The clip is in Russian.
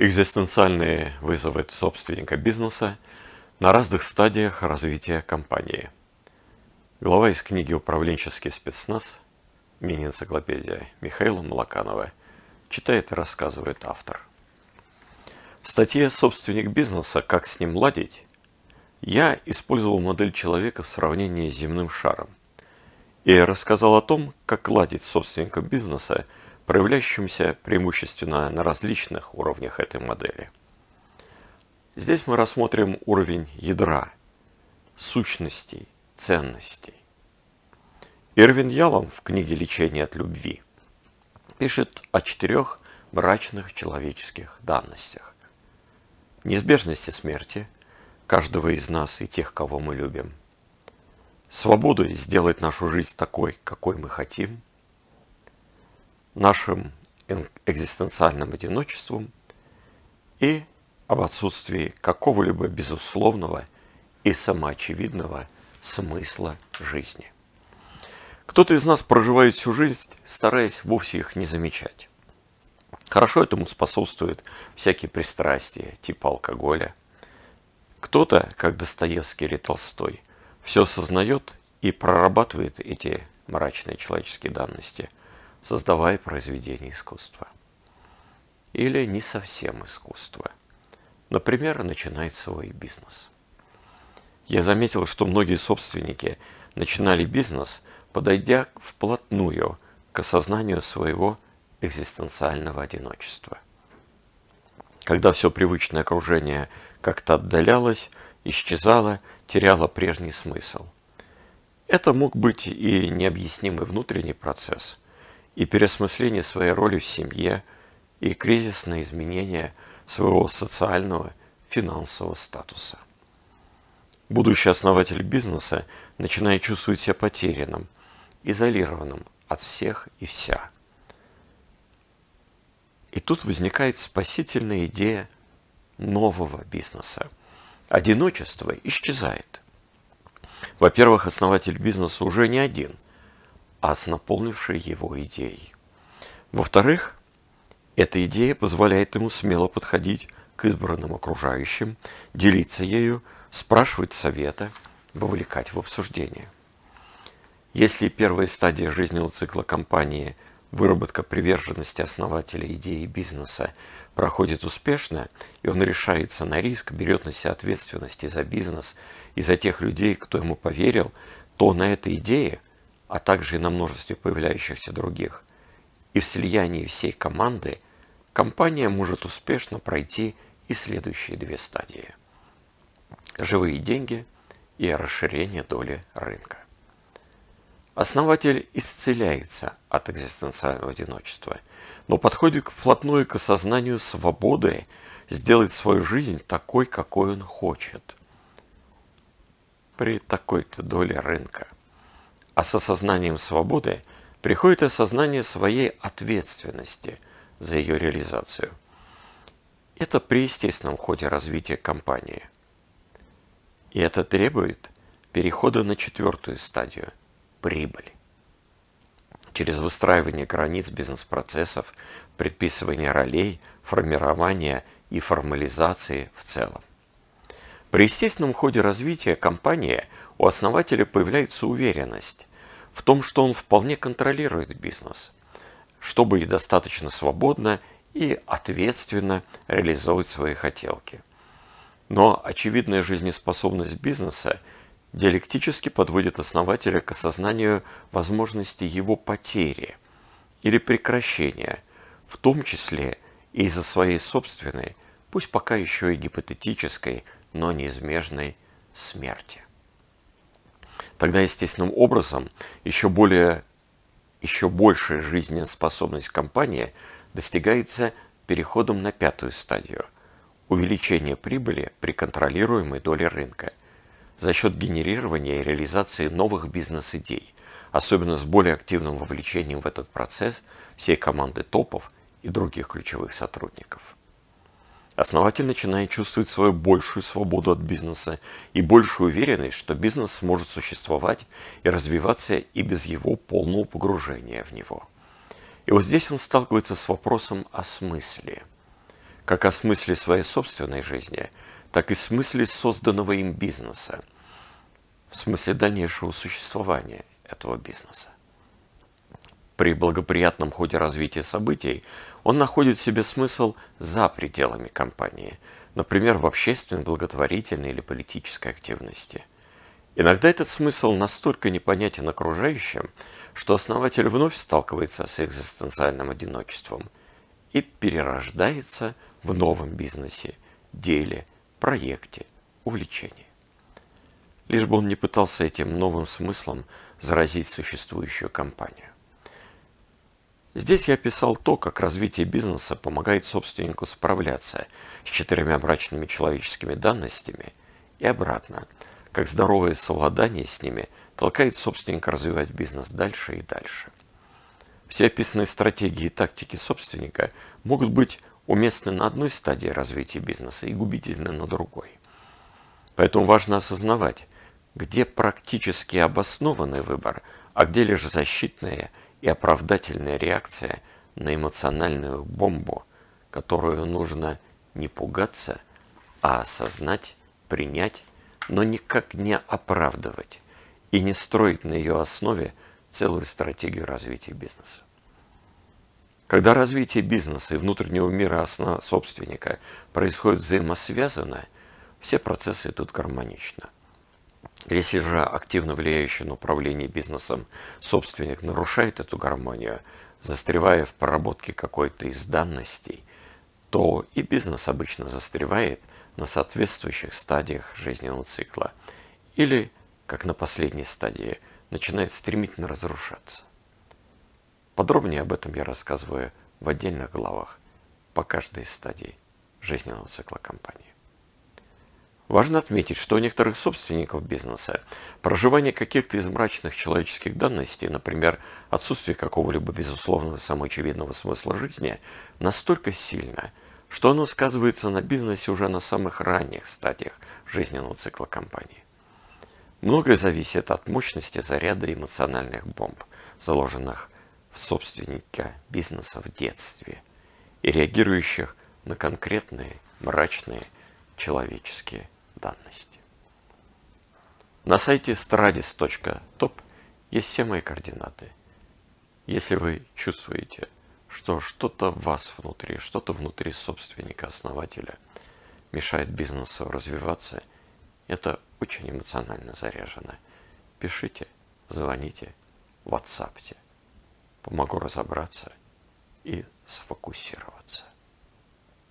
Экзистенциальные вызовы собственника бизнеса на разных стадиях развития компании. Глава из книги «Управленческий спецназ. Мини-энциклопедия» Михаила Малаканова. Читает и рассказывает автор. В статье «Собственник бизнеса. Как с ним ладить» я использовал модель человека в сравнении с земным шаром и рассказал о том, как ладить с собственником бизнеса – проявляющимся преимущественно на различных уровнях этой модели. Здесь мы рассмотрим уровень ядра, сущностей, ценностей. Ирвин Ялом в книге «Лечение от любви» пишет о четырех брачных человеческих данностях. Неизбежности смерти каждого из нас и тех, кого мы любим. Свободу сделать нашу жизнь такой, какой мы хотим – нашим экзистенциальным одиночеством и об отсутствии какого-либо безусловного и самоочевидного смысла жизни. Кто-то из нас проживает всю жизнь, стараясь вовсе их не замечать. Хорошо этому способствуют всякие пристрастия, типа алкоголя. Кто-то, как Достоевский или Толстой, все осознает и прорабатывает эти мрачные человеческие данности – создавая произведение искусства. Или не совсем искусство. Например, начинает свой бизнес. Я заметил, что многие собственники начинали бизнес, подойдя вплотную к осознанию своего экзистенциального одиночества. Когда все привычное окружение как-то отдалялось, исчезало, теряло прежний смысл. Это мог быть и необъяснимый внутренний процесс – и переосмысление своей роли в семье, и кризисное изменение своего социального, финансового статуса. Будущий основатель бизнеса начинает чувствовать себя потерянным, изолированным от всех и вся. И тут возникает спасительная идея нового бизнеса. Одиночество исчезает. Во-первых, основатель бизнеса уже не один – а с наполнившей его идеей. Во-вторых, эта идея позволяет ему смело подходить к избранным окружающим, делиться ею, спрашивать совета, вовлекать в обсуждение. Если первая стадия жизненного цикла компании – выработка приверженности основателя идеи бизнеса проходит успешно, и он решается на риск, берет на себя ответственность и за бизнес, и за тех людей, кто ему поверил, то на этой идее а также и на множестве появляющихся других, и в слиянии всей команды компания может успешно пройти и следующие две стадии. Живые деньги и расширение доли рынка. Основатель исцеляется от экзистенциального одиночества, но подходит вплотную к осознанию свободы сделать свою жизнь такой, какой он хочет. При такой-то доле рынка – а с осознанием свободы приходит осознание своей ответственности за ее реализацию. Это при естественном ходе развития компании. И это требует перехода на четвертую стадию – прибыль. Через выстраивание границ бизнес-процессов, предписывание ролей, формирование и формализации в целом. При естественном ходе развития компании у основателя появляется уверенность, в том, что он вполне контролирует бизнес, чтобы и достаточно свободно и ответственно реализовывать свои хотелки. Но очевидная жизнеспособность бизнеса диалектически подводит основателя к осознанию возможности его потери или прекращения, в том числе и из-за своей собственной, пусть пока еще и гипотетической, но неизбежной смерти. Тогда естественным образом еще, более, еще большая жизненная способность компании достигается переходом на пятую стадию – увеличение прибыли при контролируемой доле рынка за счет генерирования и реализации новых бизнес-идей, особенно с более активным вовлечением в этот процесс всей команды топов и других ключевых сотрудников. Основатель начинает чувствовать свою большую свободу от бизнеса и большую уверенность, что бизнес сможет существовать и развиваться и без его полного погружения в него. И вот здесь он сталкивается с вопросом о смысле. как о смысле своей собственной жизни, так и смысле созданного им бизнеса, в смысле дальнейшего существования этого бизнеса. При благоприятном ходе развития событий он находит в себе смысл за пределами компании, например, в общественной, благотворительной или политической активности. Иногда этот смысл настолько непонятен окружающим, что основатель вновь сталкивается с экзистенциальным одиночеством и перерождается в новом бизнесе, деле, проекте, увлечении. Лишь бы он не пытался этим новым смыслом заразить существующую компанию. Здесь я описал то, как развитие бизнеса помогает собственнику справляться с четырьмя брачными человеческими данностями и обратно, как здоровое совладание с ними толкает собственника развивать бизнес дальше и дальше. Все описанные стратегии и тактики собственника могут быть уместны на одной стадии развития бизнеса и губительны на другой. Поэтому важно осознавать, где практически обоснованный выбор, а где лишь защитная и оправдательная реакция на эмоциональную бомбу, которую нужно не пугаться, а осознать, принять, но никак не оправдывать и не строить на ее основе целую стратегию развития бизнеса. Когда развитие бизнеса и внутреннего мира собственника происходит взаимосвязанно, все процессы идут гармонично. Если же активно влияющий на управление бизнесом собственник нарушает эту гармонию, застревая в проработке какой-то из данностей, то и бизнес обычно застревает на соответствующих стадиях жизненного цикла или, как на последней стадии, начинает стремительно разрушаться. Подробнее об этом я рассказываю в отдельных главах по каждой стадии жизненного цикла компании. Важно отметить, что у некоторых собственников бизнеса проживание каких-то из мрачных человеческих данностей, например, отсутствие какого-либо безусловного самоочевидного смысла жизни, настолько сильно, что оно сказывается на бизнесе уже на самых ранних стадиях жизненного цикла компании. Многое зависит от мощности заряда эмоциональных бомб, заложенных собственника бизнеса в детстве и реагирующих на конкретные мрачные человеческие данности. На сайте stradis.top есть все мои координаты. Если вы чувствуете, что что-то в вас внутри, что-то внутри собственника, основателя мешает бизнесу развиваться, это очень эмоционально заряжено. Пишите, звоните, ватсапте помогу разобраться и сфокусироваться.